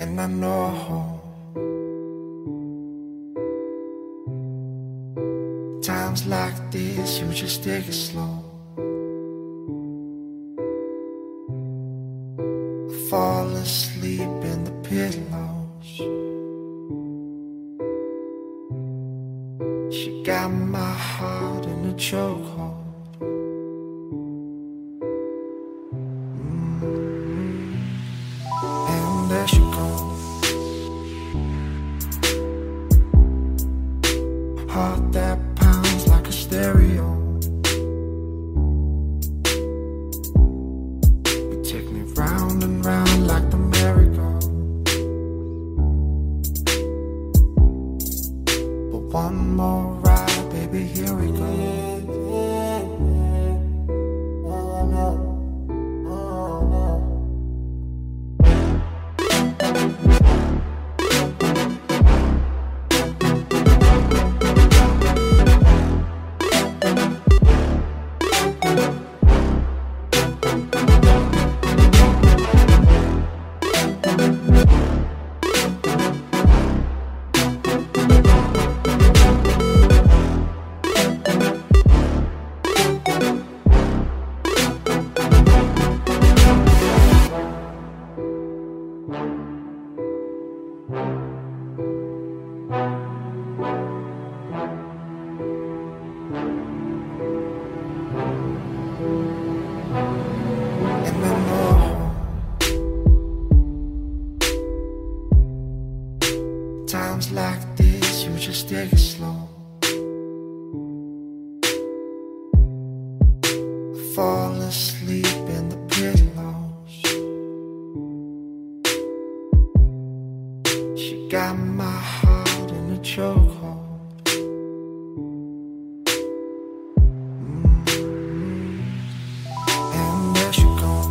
And I know times like this, you just take it slow. Fall asleep in the pillows. She got my heart in a chokehold. Heart that pounds like a stereo. You take me round and round like the merry-go. But one more ride, baby, here we go. Times like this, you just take it slow. Fall asleep in the pillows. She got my heart in a chokehold. Mm-hmm. And there she goes.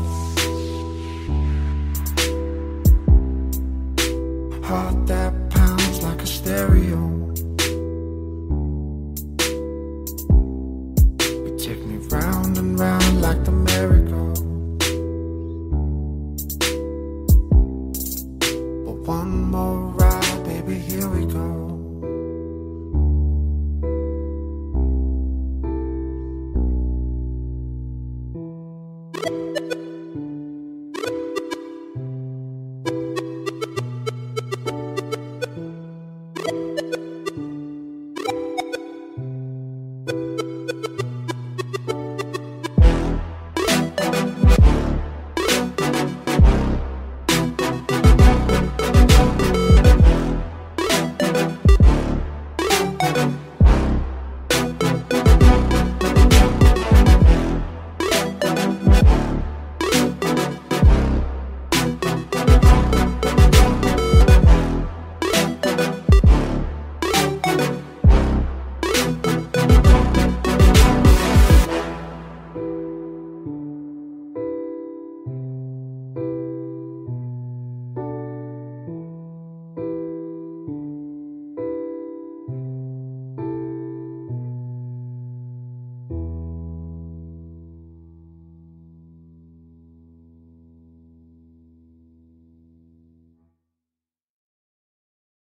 Heart that stereo.